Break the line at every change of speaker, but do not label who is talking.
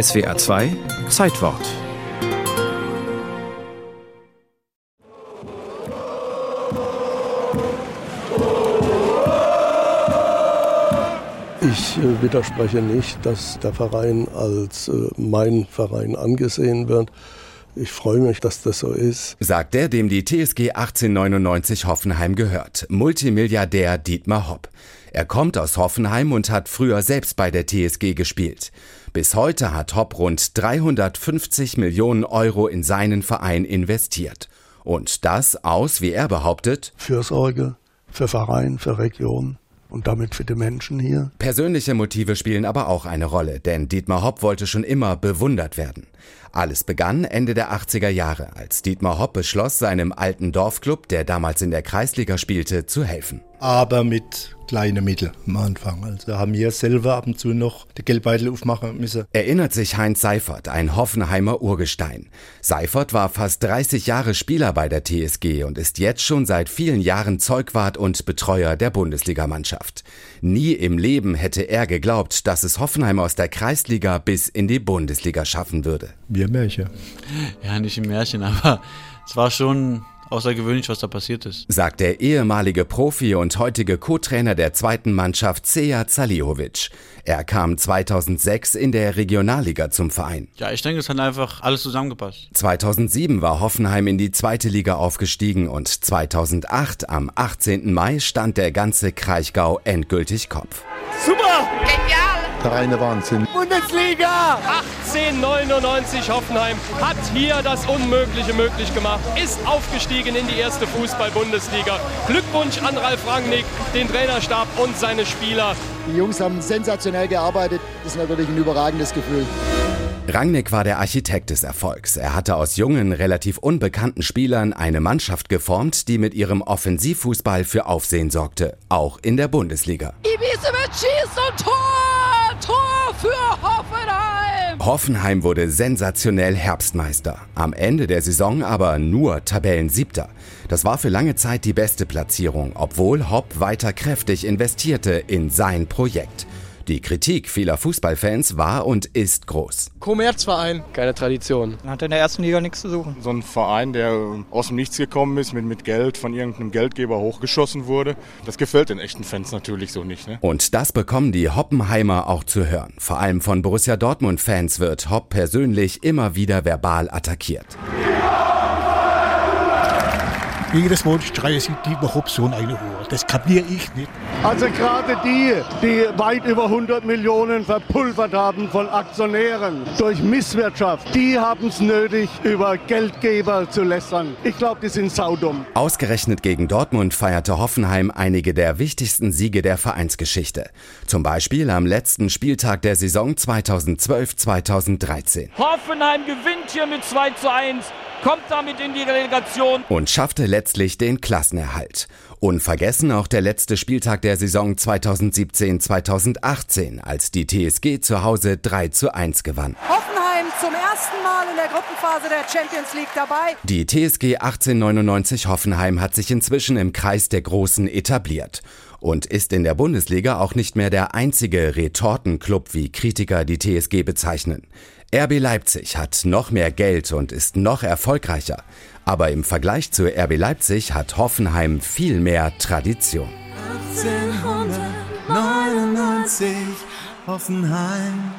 SWA 2 Zeitwort
Ich äh, widerspreche nicht, dass der Verein als äh, mein Verein angesehen wird. Ich freue mich, dass das so ist.
Sagt der, dem die TSG 1899 Hoffenheim gehört, Multimilliardär Dietmar Hopp. Er kommt aus Hoffenheim und hat früher selbst bei der TSG gespielt. Bis heute hat Hopp rund 350 Millionen Euro in seinen Verein investiert. Und das aus, wie er behauptet,
Fürsorge für Verein, für Region und damit für die Menschen hier.
Persönliche Motive spielen aber auch eine Rolle, denn Dietmar Hopp wollte schon immer bewundert werden. Alles begann Ende der 80er Jahre, als Dietmar Hopp beschloss, seinem alten Dorfclub, der damals in der Kreisliga spielte, zu helfen.
Aber mit kleinen Mitteln am Anfang. Also haben wir selber ab und zu noch den Geldbeutel aufmachen müssen.
Erinnert sich Heinz Seifert, ein Hoffenheimer Urgestein. Seifert war fast 30 Jahre Spieler bei der TSG und ist jetzt schon seit vielen Jahren Zeugwart und Betreuer der Bundesligamannschaft. Nie im Leben hätte er geglaubt, dass es Hoffenheim aus der Kreisliga bis in die Bundesliga schaffen würde.
Wir Märchen.
Ja, nicht im Märchen, aber es war schon außergewöhnlich, was da passiert ist.
Sagt der ehemalige Profi und heutige Co-Trainer der zweiten Mannschaft Seja Zalihovic. Er kam 2006 in der Regionalliga zum Verein.
Ja, ich denke, es hat einfach alles zusammengepasst.
2007 war Hoffenheim in die zweite Liga aufgestiegen und 2008 am 18. Mai stand der ganze Kraichgau endgültig Kopf.
Super!
Genial!
Der reine Wahnsinn.
Bundesliga! 1899 Hoffenheim hat hier das Unmögliche möglich gemacht, ist aufgestiegen in die erste Fußball-Bundesliga. Glückwunsch an Ralf Rangnick, den Trainerstab und seine Spieler.
Die Jungs haben sensationell gearbeitet. Das ist natürlich ein überragendes Gefühl.
Rangnick war der Architekt des Erfolgs. Er hatte aus jungen, relativ unbekannten Spielern eine Mannschaft geformt, die mit ihrem Offensivfußball für Aufsehen sorgte, auch in der Bundesliga.
Ibisevic schießt und Tor! Tor für Hoffenheim!
Hoffenheim wurde sensationell Herbstmeister. Am Ende der Saison aber nur Tabellensiebter. Das war für lange Zeit die beste Platzierung, obwohl Hopp weiter kräftig investierte in sein Projekt. Die Kritik vieler Fußballfans war und ist groß.
Kommerzverein, keine Tradition.
Hat in der ersten Liga nichts zu suchen.
So ein Verein, der aus dem Nichts gekommen ist, mit, mit Geld von irgendeinem Geldgeber hochgeschossen wurde, das gefällt den echten Fans natürlich so nicht. Ne?
Und das bekommen die Hoppenheimer auch zu hören. Vor allem von Borussia Dortmund-Fans wird Hopp persönlich immer wieder verbal attackiert.
Jedes Mal streue sie Dietmar Hopp so eine Ohr. Das kapiere ich nicht.
Also gerade die, die weit über 100 Millionen verpulvert haben von Aktionären durch Misswirtschaft, die haben es nötig, über Geldgeber zu lästern. Ich glaube, die sind saudumm.
Ausgerechnet gegen Dortmund feierte Hoffenheim einige der wichtigsten Siege der Vereinsgeschichte. Zum Beispiel am letzten Spieltag der Saison 2012-2013.
Hoffenheim gewinnt hier mit 2 zu 1, kommt damit in die Relegation.
Und schaffte letztlich den Klassenerhalt. Unvergessen auch der letzte Spieltag der Saison 2017-2018, als die TSG zu Hause 3 zu 1 gewann.
Hoffenheim zum ersten Mal in der Gruppenphase der Champions League dabei.
Die TSG 1899 Hoffenheim hat sich inzwischen im Kreis der Großen etabliert und ist in der Bundesliga auch nicht mehr der einzige Retortenclub, wie Kritiker die TSG bezeichnen. RB Leipzig hat noch mehr Geld und ist noch erfolgreicher. Aber im Vergleich zu RB Leipzig hat Hoffenheim viel mehr Tradition.
1899 Hoffenheim